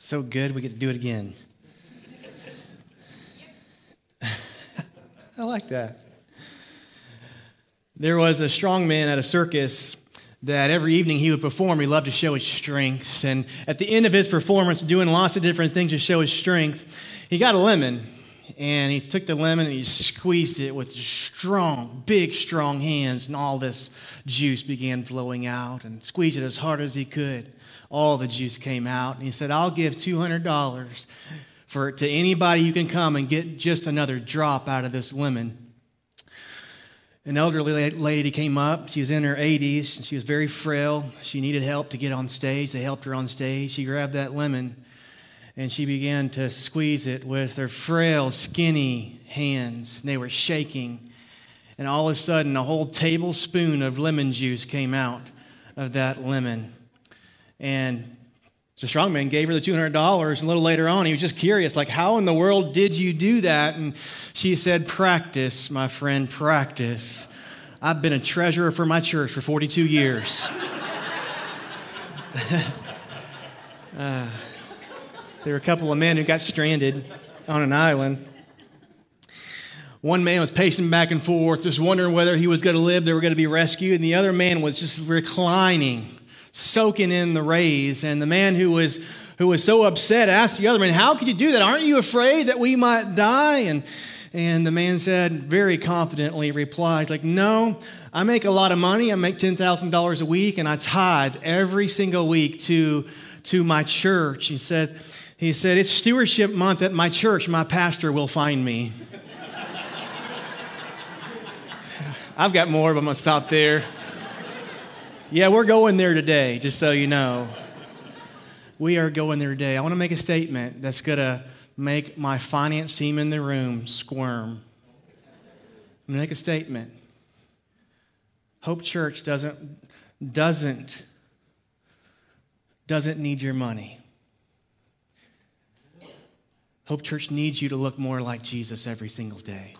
So good, we get to do it again. I like that. There was a strong man at a circus that every evening he would perform. He loved to show his strength. And at the end of his performance, doing lots of different things to show his strength, he got a lemon. And he took the lemon and he squeezed it with strong, big, strong hands. And all this juice began flowing out and squeezed it as hard as he could. All the juice came out. And he said, I'll give $200 for, to anybody who can come and get just another drop out of this lemon an elderly lady came up. She was in her 80s. She was very frail. She needed help to get on stage. They helped her on stage. She grabbed that lemon and she began to squeeze it with her frail, skinny hands. They were shaking. And all of a sudden, a whole tablespoon of lemon juice came out of that lemon. And the strong man gave her the $200. And a little later on, he was just curious, like, how in the world did you do that? And she said, Practice, my friend, practice. I've been a treasurer for my church for 42 years. uh, there were a couple of men who got stranded on an island. One man was pacing back and forth, just wondering whether he was going to live, they were going to be rescued, and the other man was just reclining soaking in the rays. And the man who was, who was so upset asked the other man, How could you do that? Aren't you afraid that we might die? And, and the man said, very confidently replied, like, No, I make a lot of money. I make $10,000 a week, and I tithe every single week to, to my church. He said, he said, It's stewardship month at my church. My pastor will find me. I've got more, but I'm going to stop there. Yeah, we're going there today, just so you know. We are going there today. I want to make a statement that's going to make my finance team in the room squirm. I'm going to make a statement. Hope Church doesn't, doesn't, doesn't need your money. Hope Church needs you to look more like Jesus every single day.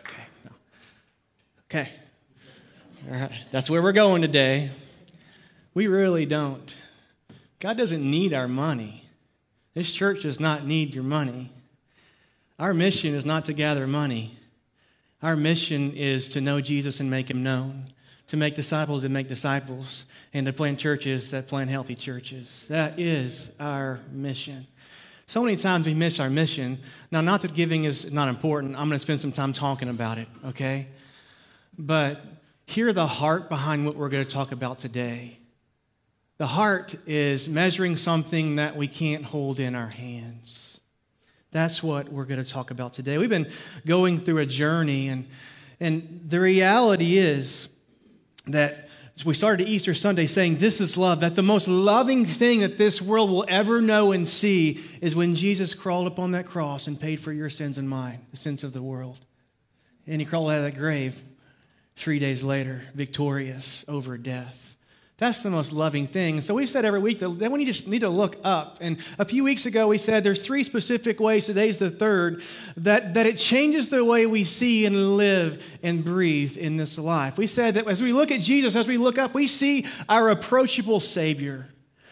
Okay. Okay. All right, that's where we're going today. We really don't. God doesn't need our money. This church does not need your money. Our mission is not to gather money. Our mission is to know Jesus and make him known, to make disciples that make disciples, and to plant churches that plant healthy churches. That is our mission. So many times we miss our mission. Now, not that giving is not important. I'm going to spend some time talking about it, okay? But hear the heart behind what we're going to talk about today. The heart is measuring something that we can't hold in our hands. That's what we're going to talk about today. We've been going through a journey, and, and the reality is that we started Easter Sunday saying, This is love, that the most loving thing that this world will ever know and see is when Jesus crawled up on that cross and paid for your sins and mine, the sins of the world. And he crawled out of that grave three days later, victorious over death. That's the most loving thing. So we've said every week that we just need to look up. And a few weeks ago we said there's three specific ways, today's the third, that, that it changes the way we see and live and breathe in this life. We said that as we look at Jesus, as we look up, we see our approachable Savior.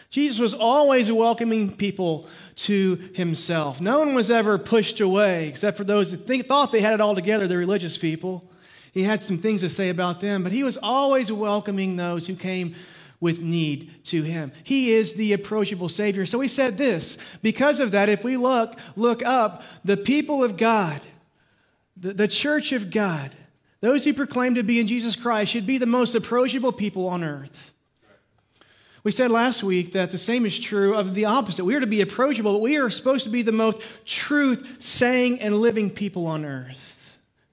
Jesus was always welcoming people to himself. No one was ever pushed away, except for those that think, thought they had it all together, the religious people. He had some things to say about them, but he was always welcoming those who came with need to him. He is the approachable Savior. So he said this because of that, if we look, look up, the people of God, the, the church of God, those who proclaim to be in Jesus Christ should be the most approachable people on earth. We said last week that the same is true of the opposite. We are to be approachable, but we are supposed to be the most truth saying and living people on earth.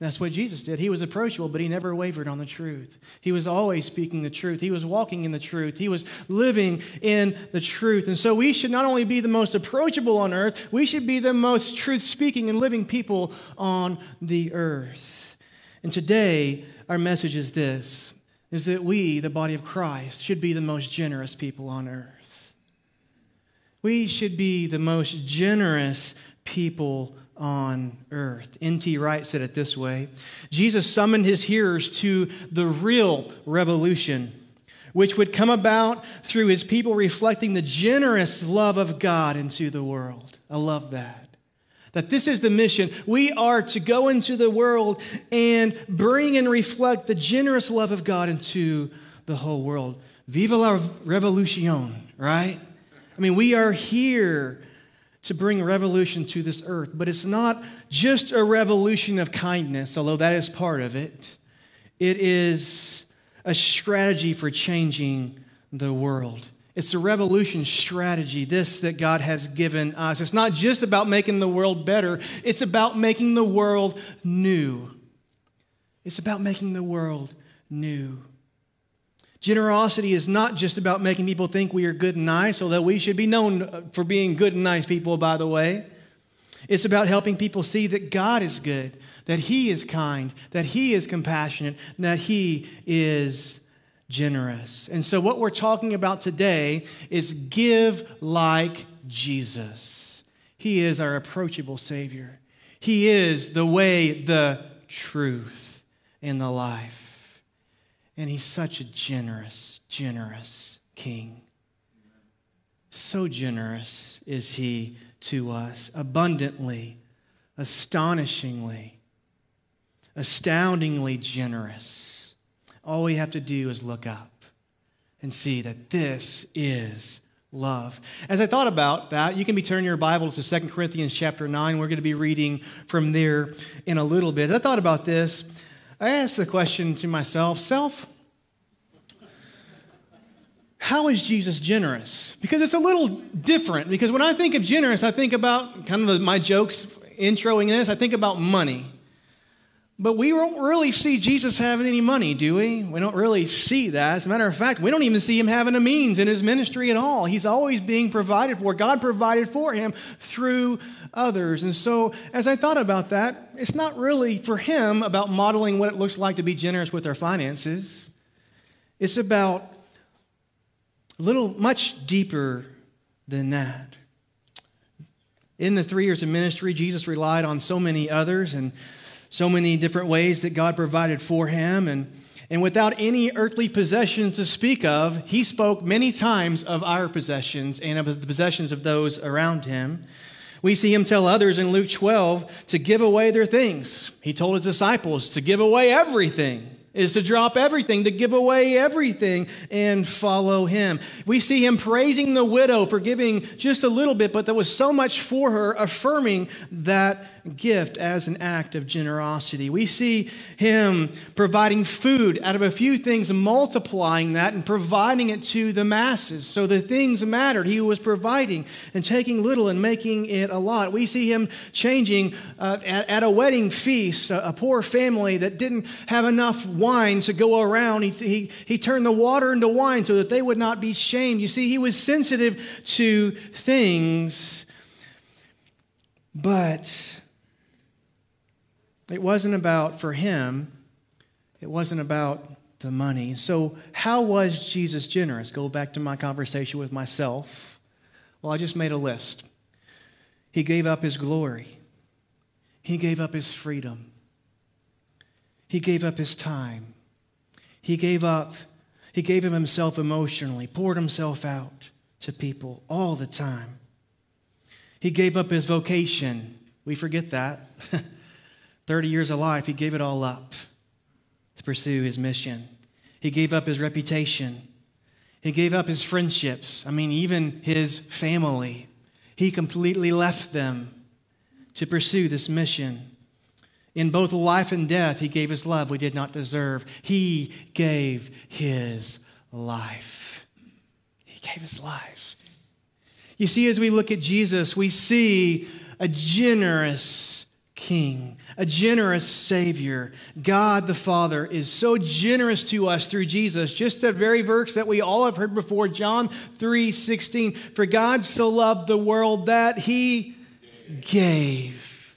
That's what Jesus did. He was approachable, but he never wavered on the truth. He was always speaking the truth. He was walking in the truth. He was living in the truth. And so we should not only be the most approachable on earth, we should be the most truth speaking and living people on the earth. And today, our message is this is that we, the body of Christ, should be the most generous people on earth. We should be the most generous people on earth. N.T. Wright said it this way Jesus summoned his hearers to the real revolution, which would come about through his people reflecting the generous love of God into the world. I love that. That this is the mission. We are to go into the world and bring and reflect the generous love of God into the whole world. Viva la revolution, right? I mean, we are here to bring revolution to this earth, but it's not just a revolution of kindness, although that is part of it. It is a strategy for changing the world. It's a revolution strategy, this that God has given us. It's not just about making the world better, it's about making the world new. It's about making the world new. Generosity is not just about making people think we are good and nice, although we should be known for being good and nice people, by the way. It's about helping people see that God is good, that He is kind, that He is compassionate, that He is generous. And so, what we're talking about today is give like Jesus. He is our approachable Savior, He is the way, the truth, and the life. And he's such a generous, generous king. So generous is he to us, abundantly, astonishingly, astoundingly generous. All we have to do is look up and see that this is love. As I thought about that, you can be turning your Bible to 2 Corinthians chapter 9. We're going to be reading from there in a little bit. As I thought about this, I asked the question to myself Self, how is Jesus generous? Because it's a little different. Because when I think of generous, I think about kind of the, my jokes introing this, I think about money. But we don't really see Jesus having any money, do we? We don't really see that. As a matter of fact, we don't even see him having a means in his ministry at all. He's always being provided for. God provided for him through others. And so, as I thought about that, it's not really for him about modeling what it looks like to be generous with our finances. It's about a little much deeper than that. In the three years of ministry, Jesus relied on so many others and so many different ways that God provided for him. And, and without any earthly possessions to speak of, he spoke many times of our possessions and of the possessions of those around him. We see him tell others in Luke 12 to give away their things. He told his disciples to give away everything is to drop everything, to give away everything and follow him. We see him praising the widow for giving just a little bit, but there was so much for her, affirming that gift as an act of generosity. We see him providing food out of a few things, multiplying that and providing it to the masses. So the things mattered. He was providing and taking little and making it a lot. We see him changing uh, at, at, a wedding feast, a, a, poor family that didn't have enough wine to go around. He, he, he turned the water into wine so that they would not be shamed. You see, he was sensitive to things. But it wasn't about, for him, it wasn't about the money. So, how was Jesus generous? Go back to my conversation with myself. Well, I just made a list. He gave up his glory, he gave up his freedom, he gave up his time, he gave up, he gave him himself emotionally, poured himself out to people all the time. He gave up his vocation. We forget that. 30 years of life, he gave it all up to pursue his mission. He gave up his reputation. He gave up his friendships. I mean, even his family. He completely left them to pursue this mission. In both life and death, he gave his love we did not deserve. He gave his life. He gave his life. You see, as we look at Jesus, we see a generous King, a generous Savior. God the Father is so generous to us through Jesus. Just that very verse that we all have heard before, John 3 16. For God so loved the world that He gave.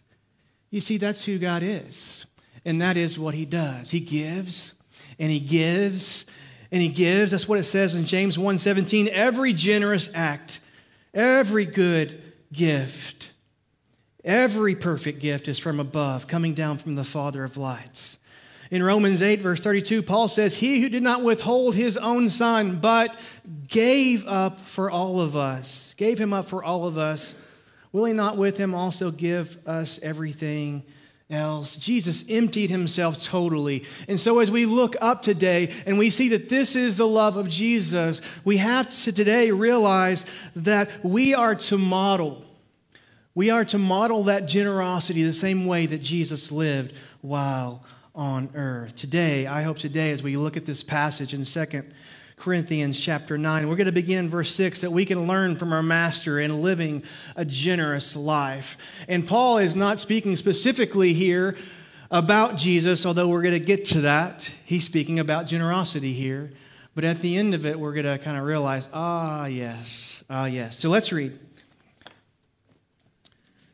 You see, that's who God is. And that is what He does. He gives, and He gives, and He gives. That's what it says in James 1 17. Every generous act, every good gift Every perfect gift is from above, coming down from the Father of lights, In Romans 8, verse 32, Paul says, He who did not withhold his own son, but gave up for all of us, gave him up for all of us, will he not with him also give us everything else? Jesus emptied himself totally. And so as we look up today and we see that this is the love of Jesus, we have to today realize that we are to model. We are to model that generosity the same way that Jesus lived while on earth. Today, I hope today, as we look at this passage in Second Corinthians chapter 9, we're going to begin in verse 6 that we can learn from our master in living a generous life. And Paul is not speaking specifically here about Jesus, although we're going to get to that. He's speaking about generosity here. But at the end of it, we're going to kind of realize, ah, yes, ah, yes. So let's read.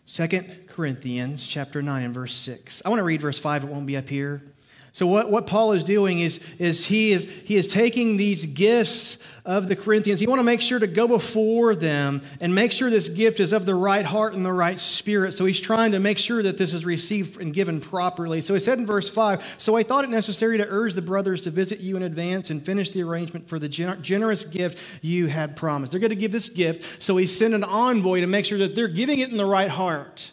Second Corinthians chapter 9 and verse 6. I want to read verse 5, it won't be up here. So what, what Paul is doing is, is, he is he is taking these gifts of the Corinthians. He want to make sure to go before them and make sure this gift is of the right heart and the right spirit. So he's trying to make sure that this is received and given properly. So he said in verse 5, So I thought it necessary to urge the brothers to visit you in advance and finish the arrangement for the generous gift you had promised. They're going to give this gift, so he sent an envoy to make sure that they're giving it in the right heart.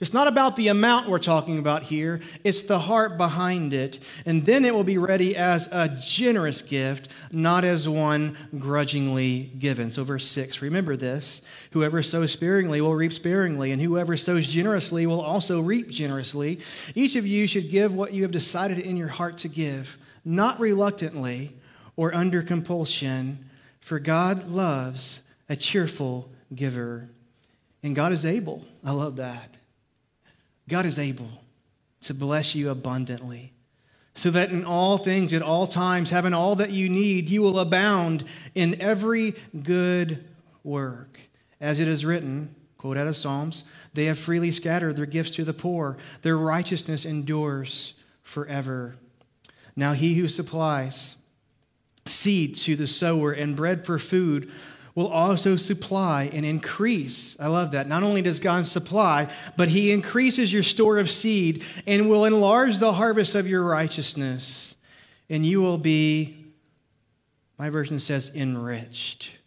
It's not about the amount we're talking about here, it's the heart behind it. And then it will be ready as a generous gift, not as one grudgingly given. So, verse 6 remember this whoever sows sparingly will reap sparingly, and whoever sows generously will also reap generously. Each of you should give what you have decided in your heart to give, not reluctantly or under compulsion, for God loves a cheerful giver. And God is able. I love that. God is able to bless you abundantly, so that in all things, at all times, having all that you need, you will abound in every good work. As it is written, quote out of Psalms, they have freely scattered their gifts to the poor, their righteousness endures forever. Now, he who supplies seed to the sower and bread for food will also supply and increase. I love that. Not only does God supply, but He increases your store of seed and will enlarge the harvest of your righteousness. And you will be, my version says, enriched.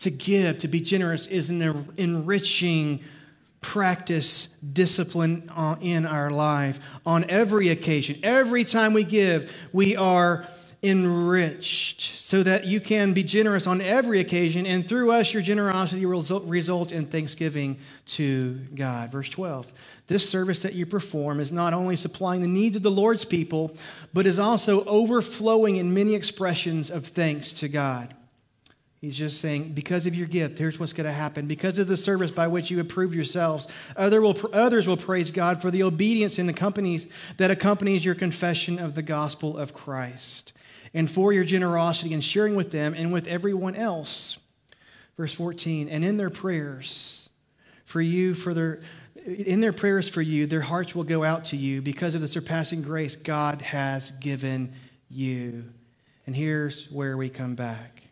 To give, to be generous, is an enriching practice, discipline uh, in our life on every occasion. Every time we give, we are enriched so that you can be generous on every occasion, and through us, your generosity will result in thanksgiving to God. Verse 12 This service that you perform is not only supplying the needs of the Lord's people, but is also overflowing in many expressions of thanks to God. He's just saying, because of your gift, here's what's going to happen. Because of the service by which you approve yourselves, other will, others will praise God for the obedience in the companies that accompanies your confession of the gospel of Christ and for your generosity and sharing with them and with everyone else. Verse 14, and in their prayers for you, for their in their prayers for you, their hearts will go out to you because of the surpassing grace God has given you. And here's where we come back.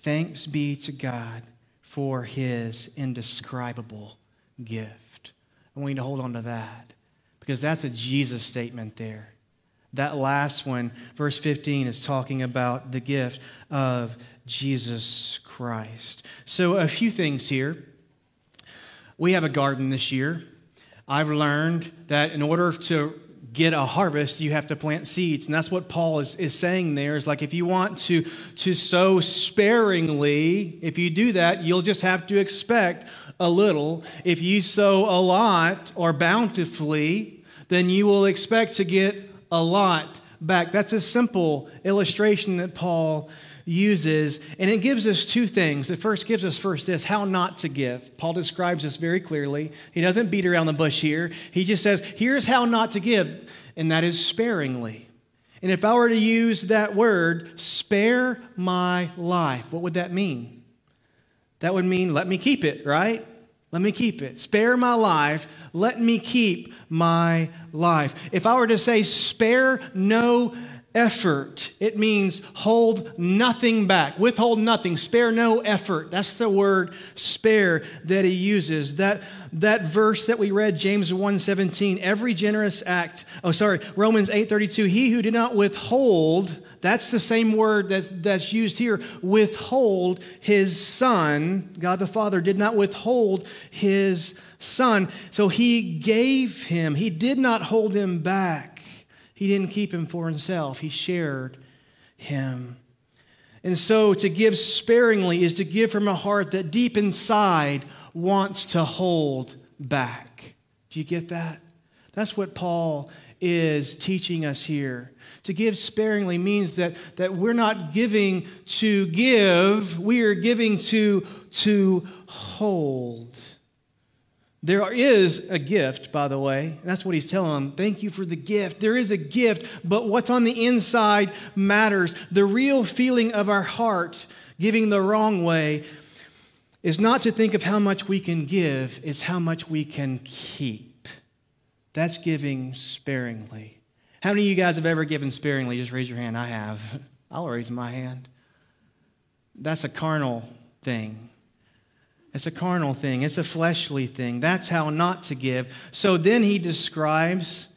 Thanks be to God for his indescribable gift. And we need to hold on to that because that's a Jesus statement there. That last one, verse 15, is talking about the gift of Jesus Christ. So, a few things here. We have a garden this year. I've learned that in order to get a harvest, you have to plant seeds. And that's what Paul is, is saying there is like if you want to, to sow sparingly, if you do that, you'll just have to expect a little. If you sow a lot or bountifully, then you will expect to get a lot back. That's a simple illustration that Paul uses, and it gives us two things. It first gives us first this how not to give. Paul describes this very clearly. He doesn't beat around the bush here. He just says, here's how not to give, and that is sparingly. And if I were to use that word, spare my life, what would that mean? That would mean let me keep it, right? Let me keep it. Spare my life. Let me keep my life. If I were to say, spare no effort. It means hold nothing back, withhold nothing, spare no effort. That's the word spare that he uses. That, that verse that we read, James 1:17, every generous act, oh sorry, Romans 8:32, he who did not withhold, that's the same word that, that's used here, withhold his son. God the Father did not withhold his son. So he gave him, he did not hold him back. He didn't keep him for himself, he shared him. And so to give sparingly is to give from a heart that deep inside wants to hold back. Do you get that? That's what Paul is teaching us here. To give sparingly means that, that we're not giving to give, we are giving to, to hold. There is a gift, by the way. That's what he's telling them. Thank you for the gift. There is a gift, but what's on the inside matters. The real feeling of our heart, giving the wrong way, is not to think of how much we can give, it's how much we can keep. That's giving sparingly. How many of you guys have ever given sparingly? Just raise your hand. I have. I'll raise my hand. That's a carnal thing. It's a carnal thing, it's a fleshly thing. That's how not to give. So then he describes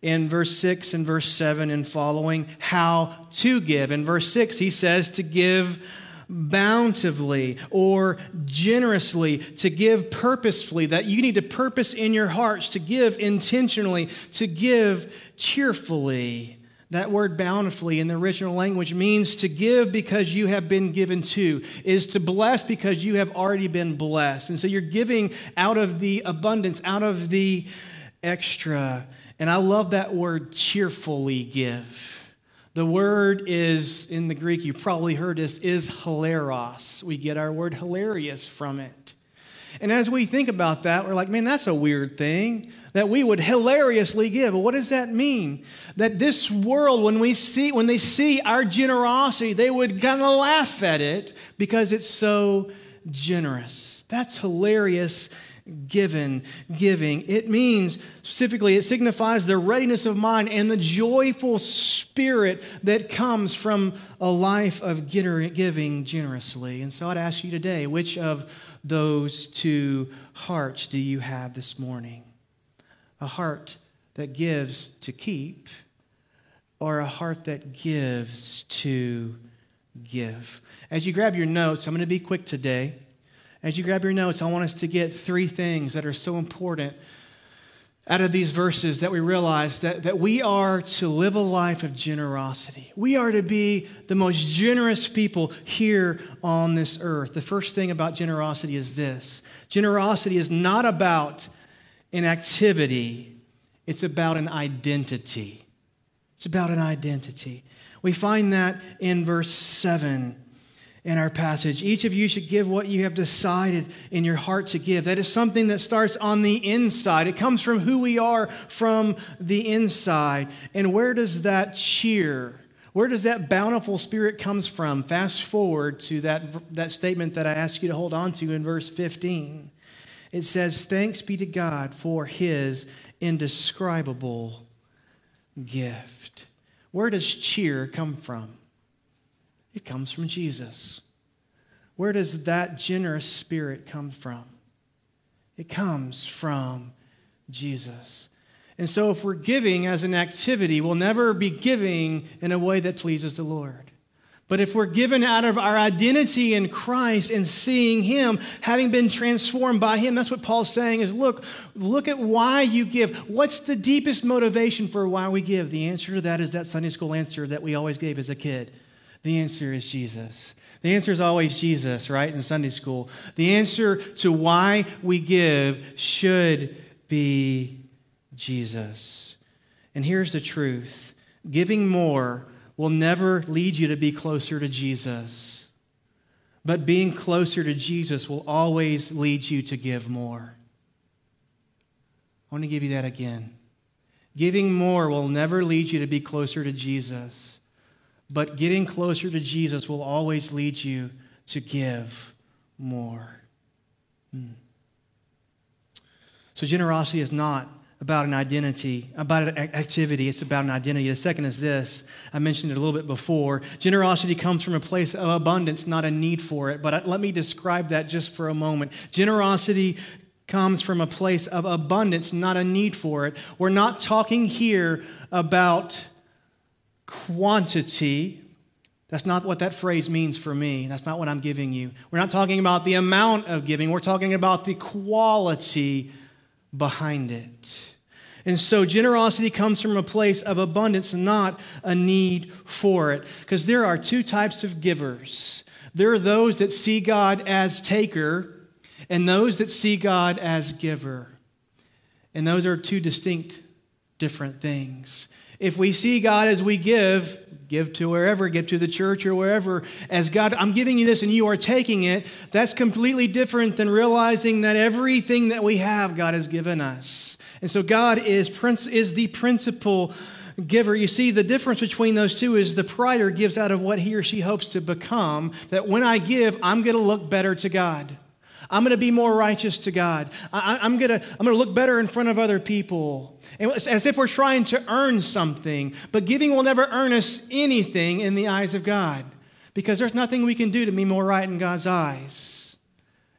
in verse 6 and verse 7 and following how to give. In verse 6, he says to give bountifully or generously, to give purposefully, that you need to purpose in your hearts, to give intentionally, to give cheerfully. That word bountifully in the original language means to give because you have been given to, is to bless because you have already been blessed. And so you're giving out of the abundance, out of the extra. And I love that word cheerfully give. The word is, in the Greek, you probably heard this, is hilaros. We get our word hilarious from it. And as we think about that, we're like, man, that's a weird thing that we would hilariously give. What does that mean? That this world, when we see, when they see our generosity, they would kind of laugh at it because it's so generous. That's hilarious given giving it means specifically it signifies the readiness of mind and the joyful spirit that comes from a life of giving generously and so i'd ask you today which of those two hearts do you have this morning a heart that gives to keep or a heart that gives to give. As you grab your notes, I'm going to be quick today. As you grab your notes, I want us to get three things that are so important out of these verses that we realize that, that we are to live a life of generosity. We are to be the most generous people here on this earth. The first thing about generosity is this generosity is not about an activity, it's about an identity. It's about an identity. We find that in verse 7 in our passage. Each of you should give what you have decided in your heart to give. That is something that starts on the inside. It comes from who we are from the inside. And where does that cheer? Where does that bountiful spirit comes from? Fast forward to that, that statement that I asked you to hold on to in verse 15. It says, Thanks be to God for his indescribable gift. Where does cheer come from? It comes from Jesus. Where does that generous spirit come from? It comes from Jesus. And so, if we're giving as an activity, we'll never be giving in a way that pleases the Lord. But if we're given out of our identity in Christ and seeing Him, having been transformed by Him, that's what Paul's saying is look, look at why you give. What's the deepest motivation for why we give? The answer to that is that Sunday school answer that we always gave as a kid. The answer is Jesus. The answer is always Jesus, right, in Sunday school. The answer to why we give should be Jesus. And here's the truth giving more will never lead you to be closer to Jesus. But being closer to Jesus will always lead you to give more. I want to give you that again. Giving more will never lead you to be closer to Jesus. But getting closer to Jesus will always lead you to give more. Hmm. So, generosity is not about an identity, about an activity. It's about an identity. The second is this. I mentioned it a little bit before. Generosity comes from a place of abundance, not a need for it. But uh, let me describe that just for a moment. Generosity comes from a place of abundance, not a need for it. We're not talking here about quantity. That's not what that phrase means for me. That's not what I'm giving you. We're not talking about the amount of giving, we're talking about the quality behind it. And so generosity comes from a place of abundance, not a need for it. Because there are two types of givers there are those that see God as taker, and those that see God as giver. And those are two distinct, different things. If we see God as we give, give to wherever, give to the church or wherever, as God, I'm giving you this and you are taking it, that's completely different than realizing that everything that we have, God has given us. And so God is, is the principal giver. You see, the difference between those two is the prior gives out of what he or she hopes to become, that when I give, I'm going to look better to God. I'm going to be more righteous to God. I, am going to, I'm going to look better in front of other people. And as if we're trying to earn something, but giving will never earn us anything in the eyes of God because there's nothing we can do to be more right in God's eyes.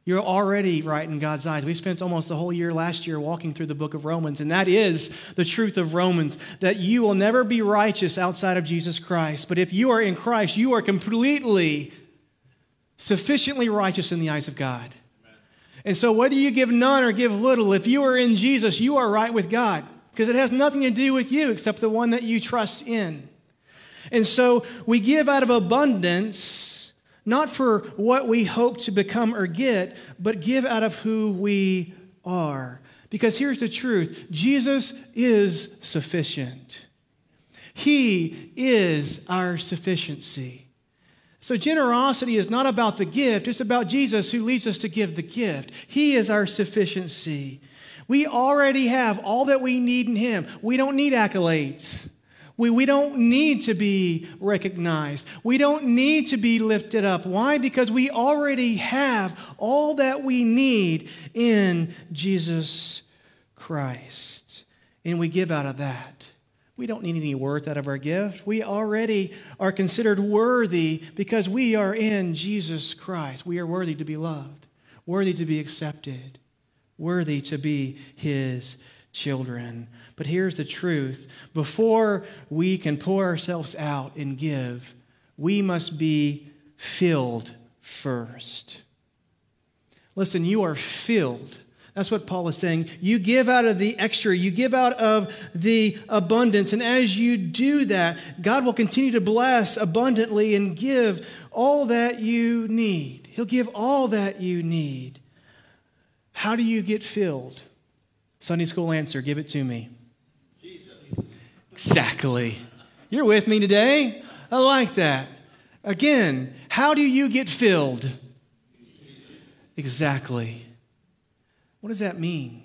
You're already right in God's eyes. We spent almost the whole year last year walking through the book of Romans, and that is the truth of Romans that you will never be righteous outside of Jesus Christ. But if you are in Christ, you are completely, sufficiently righteous in the eyes of God. And so, whether you give none or give little, if you are in Jesus, you are right with God because it has nothing to do with you except the one that you trust in. And so, we give out of abundance, not for what we hope to become or get, but give out of who we are. Because here's the truth Jesus is sufficient, He is our sufficiency. So, generosity is not about the gift, it's about Jesus who leads us to give the gift. He is our sufficiency. We already have all that we need in Him. We don't need accolades. We, we don't need to be recognized. We don't need to be lifted up. Why? Because we already have all that we need in Jesus Christ. And we give out of that. We don't need any worth out of our gift. We already are considered worthy because we are in Jesus Christ. We are worthy to be loved, worthy to be accepted, worthy to be His children. But here's the truth before we can pour ourselves out and give, we must be filled first. Listen, you are filled that's what Paul is saying. You give out of the extra, you give out of the abundance. And as you do that, God will continue to bless abundantly and give all that you need. He'll give all that you need. How do you get filled? Sunday school answer give it to me. Jesus. Exactly. You're with me today? I like that. Again, how do you get filled? Exactly. What does that mean?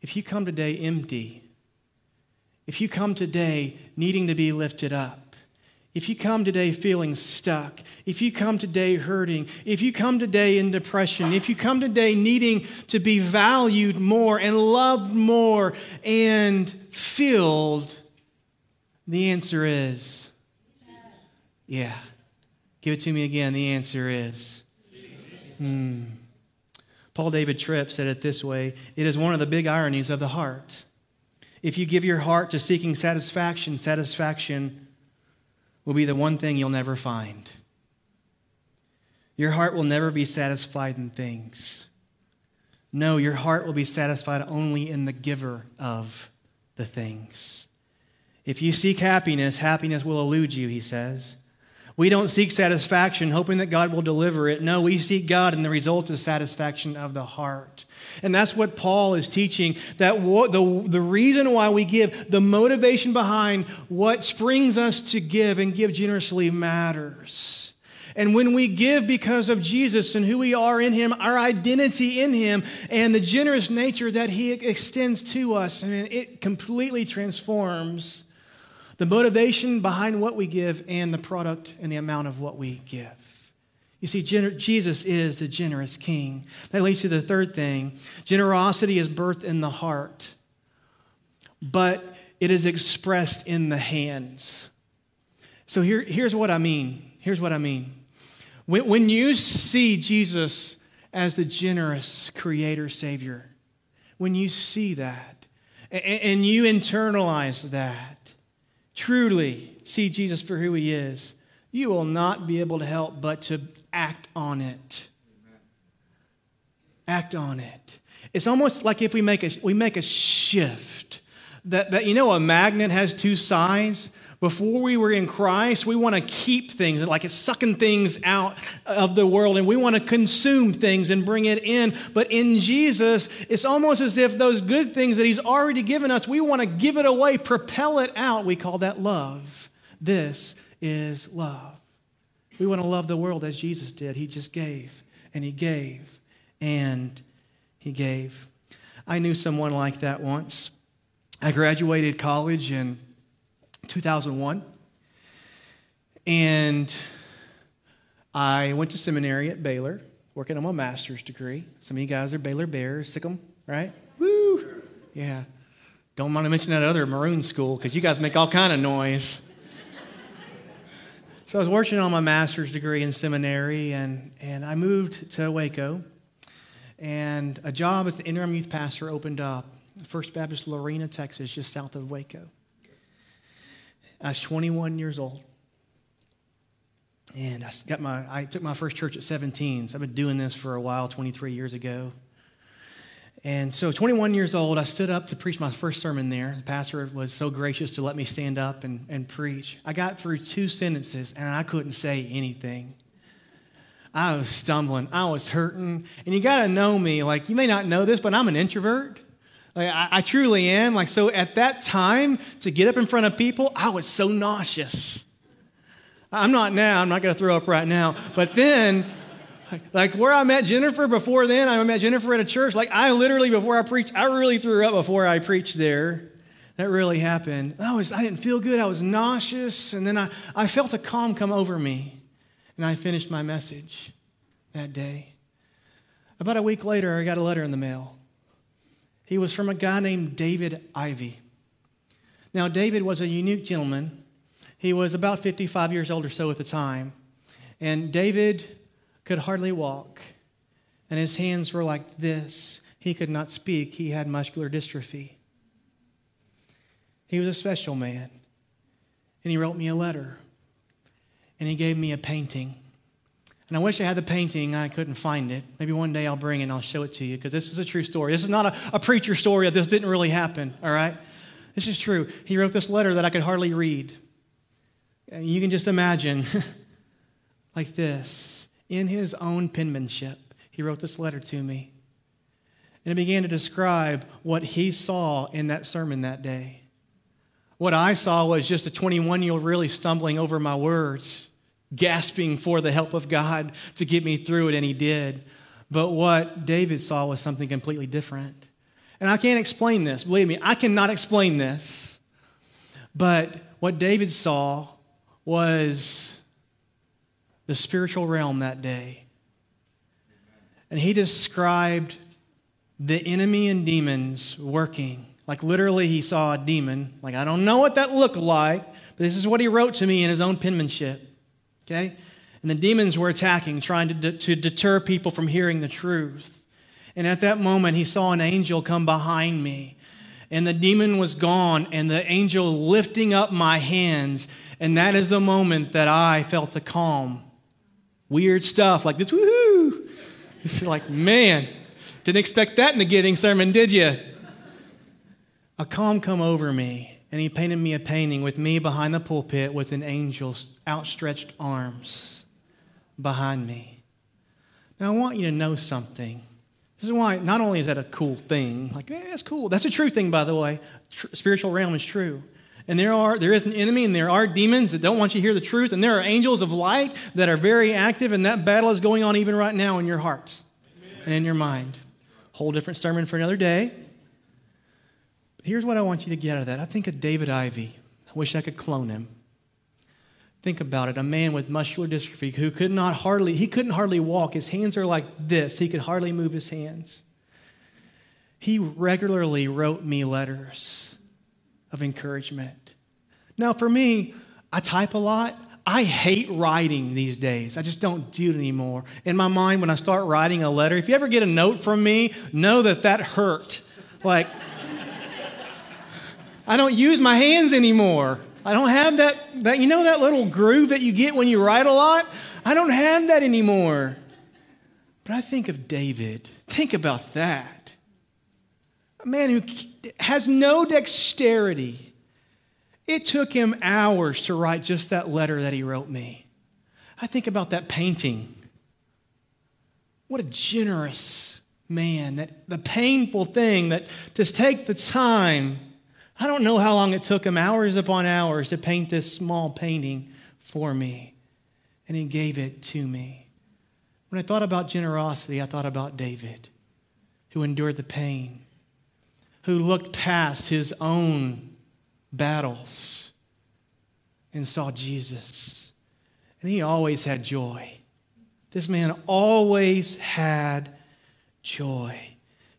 If you come today empty, if you come today needing to be lifted up, if you come today feeling stuck, if you come today hurting, if you come today in depression, if you come today needing to be valued more and loved more and filled, the answer is yeah. Give it to me again. The answer is. Hmm. Paul David Tripp said it this way It is one of the big ironies of the heart. If you give your heart to seeking satisfaction, satisfaction will be the one thing you'll never find. Your heart will never be satisfied in things. No, your heart will be satisfied only in the giver of the things. If you seek happiness, happiness will elude you, he says. We don't seek satisfaction hoping that God will deliver it. No, we seek God, and the result is satisfaction of the heart. And that's what Paul is teaching that the, the reason why we give, the motivation behind what springs us to give and give generously matters. And when we give because of Jesus and who we are in Him, our identity in Him, and the generous nature that He extends to us, I mean, it completely transforms the motivation behind what we give, and the product and the amount of what we give. You see, gener- Jesus is the generous king. That leads to the third thing generosity is birthed in the heart. but it is expressed in the hands. So here, here's what I mean. Here's what I mean. When, when you see Jesus as the generous creator savior, when you see that and, and you internalize that, truly see Jesus for who he is, you will not be able to help but to act on it. Act on it. It's almost like if we make a, we make a shift that, that, you know, a magnet has two sides. Before we were in Christ, we want to keep things, like it's sucking things out of the world, and we want to consume things and bring it in. But in Jesus, it's almost as if those good things that He's already given us, we want to give it away, propel it out. We call that love. This is love. We want to love the world as Jesus did. He just gave, and He gave, and He gave. I knew someone like that once. I graduated college in 2001. And I went to seminary at Baylor, working on my master's degree. Some of you guys are Baylor Bears, sick them, right? Woo! Yeah. Don't want to mention that other maroon school because you guys make all kind of noise. so I was working on my master's degree in seminary, and, and I moved to Waco. And a job as the interim youth pastor opened up. First Baptist Lorena, Texas, just south of Waco. I was 21 years old. And I got my I took my first church at 17. So I've been doing this for a while, 23 years ago. And so 21 years old, I stood up to preach my first sermon there. The pastor was so gracious to let me stand up and, and preach. I got through two sentences and I couldn't say anything. I was stumbling. I was hurting. And you got to know me. Like, you may not know this, but I'm an introvert. Like, I, I, truly am. Like, so at that time, to get up in front of people, I was so nauseous. I'm not now. I'm not going to throw up right now. But then, like where I met Jennifer before then, I met Jennifer at a church. Like, I literally, before I preached, I really threw up before I preached there. That really happened. I, was, I didn't feel good. I was nauseous. And then I, I felt a calm come over me. And I finished my message that day. About a week later, I got a letter in the mail. He was from a guy named David Ivy. Now, David was a unique gentleman. He was about 55 years old or so at the time. And David could hardly walk, and his hands were like this. He could not speak, he had muscular dystrophy. He was a special man. And he wrote me a letter, and he gave me a painting. And I wish I had the painting. I couldn't find it. Maybe one day I'll bring it and I'll show it to you because this is a true story. This is not a, a preacher story this didn't really happen, all right? This is true. He wrote this letter that I could hardly read. And you can just imagine, like this, in his own penmanship, he wrote this letter to me. And it began to describe what he saw in that sermon that day. What I saw was just a 21 year old really stumbling over my words gasping for the help of God to get me through it, and he did. But what David saw was something completely different. And I can't explain this. Believe me, I cannot explain this. But what David saw was the spiritual realm that day. And he described the enemy and demons working. Like literally, he saw a demon. Like, I don't know what that looked like, but this is what he wrote to me in his own penmanship. Okay? And the demons were attacking, trying to, to deter people from hearing the truth. And at that moment, he saw an angel come behind me. And the demon was gone, and the angel lifting up my hands. And that is the moment that I felt the calm. Weird stuff like this, woohoo! It's like, man, didn't expect that in the getting sermon, did you? A calm come over me and he painted me a painting with me behind the pulpit with an angel's outstretched arms behind me. Now, I want you to know something. This is why, not only is that a cool thing, like, that's cool. That's a true thing, by the way. Tr- spiritual realm is true. And there, are, there is an enemy, and there are demons that don't want you to hear the truth, and there are angels of light that are very active, and that battle is going on even right now in your hearts Amen. and in your mind. Whole different sermon for another day. Here's what I want you to get out of that. I think of David Ivy. I wish I could clone him. Think about it. A man with muscular dystrophy who could not hardly, he couldn't hardly walk. His hands are like this. He could hardly move his hands. He regularly wrote me letters of encouragement. Now, for me, I type a lot. I hate writing these days. I just don't do it anymore. In my mind, when I start writing a letter, if you ever get a note from me, know that that hurt. Like, I don't use my hands anymore. I don't have that, that, you know, that little groove that you get when you write a lot? I don't have that anymore. But I think of David. Think about that. A man who has no dexterity. It took him hours to write just that letter that he wrote me. I think about that painting. What a generous man. That the painful thing that to take the time I don't know how long it took him, hours upon hours, to paint this small painting for me. And he gave it to me. When I thought about generosity, I thought about David, who endured the pain, who looked past his own battles and saw Jesus. And he always had joy. This man always had joy.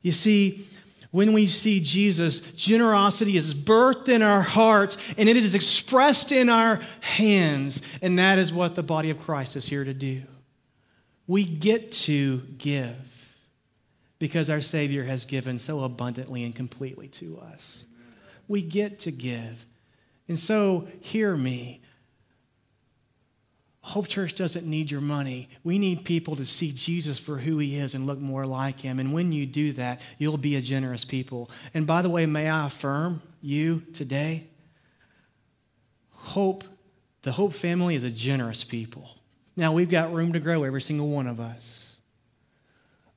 You see, when we see Jesus, generosity is birthed in our hearts and it is expressed in our hands. And that is what the body of Christ is here to do. We get to give because our Savior has given so abundantly and completely to us. We get to give. And so, hear me. Hope Church doesn't need your money. We need people to see Jesus for who he is and look more like him. And when you do that, you'll be a generous people. And by the way, may I affirm you today? Hope, the Hope family is a generous people. Now, we've got room to grow, every single one of us.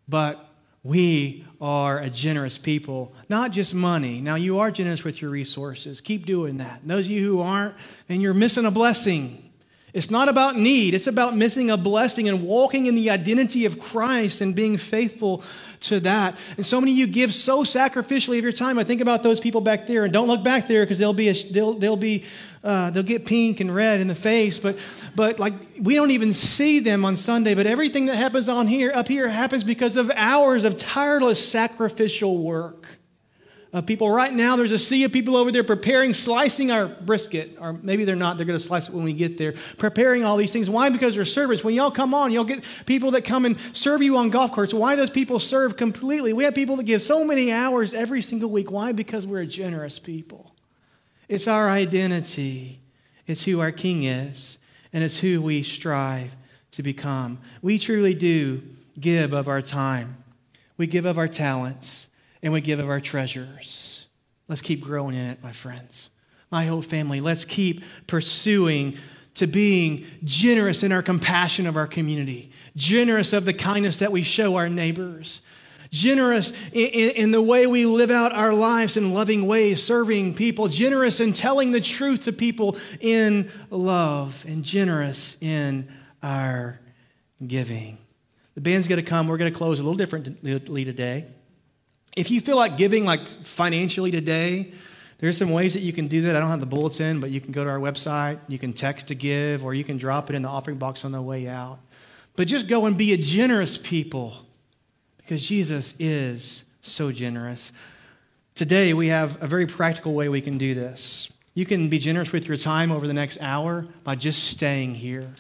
But we are a generous people, not just money. Now, you are generous with your resources. Keep doing that. And those of you who aren't, then you're missing a blessing. It's not about need, it's about missing a blessing and walking in the identity of Christ and being faithful to that. And so many of you give so sacrificially of your time. I think about those people back there, and don't look back there because they'll be, a, they'll, they'll be, uh, they'll get pink and red in the face. But, but like we don't even see them on Sunday. But everything that happens on here, up here, happens because of hours of tireless sacrificial work of people. Right now, there's a sea of people over there preparing, slicing our brisket, or maybe they're not, they're going to slice it when we get there, preparing all these things. Why? Because they're servants. When y'all come on, you'll get people that come and serve you on golf courses. Why those people serve completely? We have people that give so many hours every single week. Why? Because we're a generous people. It's our identity, it's who our King is, and it's who we strive to become. We truly do give of our time, we give of our talents and we give of our treasures. Let's keep growing in it, my friends. My whole family, let's keep pursuing to being generous in our compassion of our community, generous of the kindness that we show our neighbors, generous in, in, in, the way we live out our lives in loving ways, serving people, generous in telling the truth to people in love, and generous in our giving. The band's going to come. We're going to close a little differently today. If you feel like giving like financially today, there's some ways that you can do that. I don't have the bulletin, but you can go to our website, you can text to give, or you can drop it in the offering box on the way out. But just go and be a generous people because Jesus is so generous. Today, we have a very practical way we can do this. You can be generous with your time over the next hour by just staying here.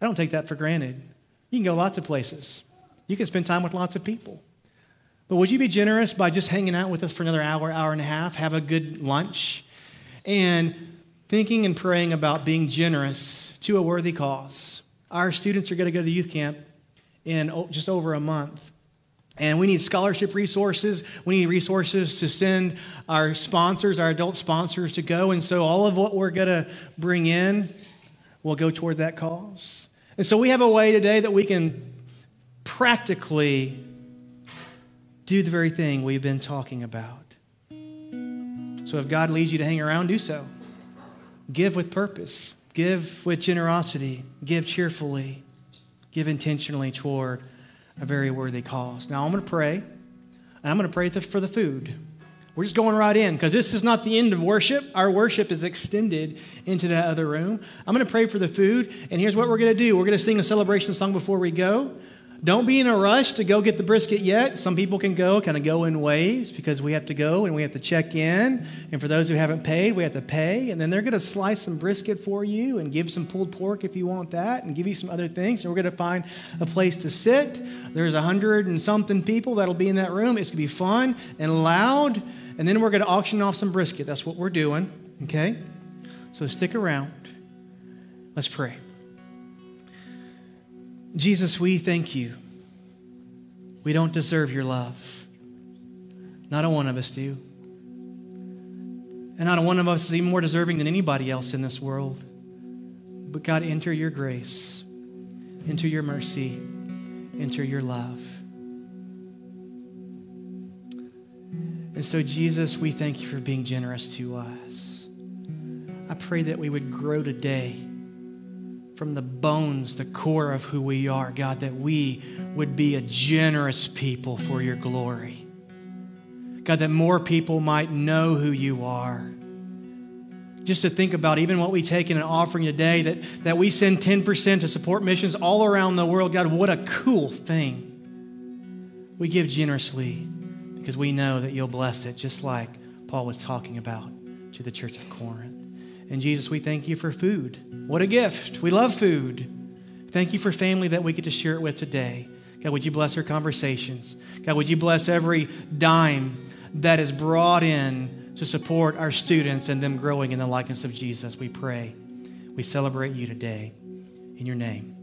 I don't take that for granted. You can go lots of places, you can spend time with lots of people. But would you be generous by just hanging out with us for another hour, hour and a half, have a good lunch, and thinking and praying about being generous to a worthy cause? Our students are going to go to the youth camp in just over a month. And we need scholarship resources. We need resources to send our sponsors, our adult sponsors, to go. And so all of what we're going to bring in will go toward that cause. And so we have a way today that we can practically do the very thing we've been talking about. So if God leads you to hang around, do so. Give with purpose, give with generosity, give cheerfully, give intentionally toward a very worthy cause. Now I'm going to pray, and I'm going to pray for the food. We're just going right in because this is not the end of worship. Our worship is extended into that other room. I'm going to pray for the food, and here's what we're going to do we're going to sing a celebration song before we go. Don't be in a rush to go get the brisket yet. Some people can go, kind of go in waves because we have to go and we have to check in. And for those who haven't paid, we have to pay. And then they're going to slice some brisket for you and give some pulled pork if you want that and give you some other things. And we're going to find a place to sit. There's a hundred and something people that'll be in that room. It's going to be fun and loud. And then we're going to auction off some brisket. That's what we're doing. Okay? So stick around. Let's pray. Jesus, we thank you. We don't deserve your love. Not a one of us do. And not a one of us is even more deserving than anybody else in this world. But God, enter your grace, enter your mercy, enter your love. And so, Jesus, we thank you for being generous to us. I pray that we would grow today from the bones, the core of who we are, God, that we would be a generous people for your glory. God, that more people might know who you are. Just to think about even what we take in an offering today, that, that we send 10% to support missions all around the world. God, what a cool thing. We give generously because we know that you'll bless it, just like Paul was talking about to the church of Corinth. And Jesus, we thank you for food. What a gift. We love food. Thank you for family that we get to share it with today. God, would you bless our conversations? God, would you bless every dime that is brought in to support our students and them growing in the likeness of Jesus? We pray. We celebrate you today. In your name.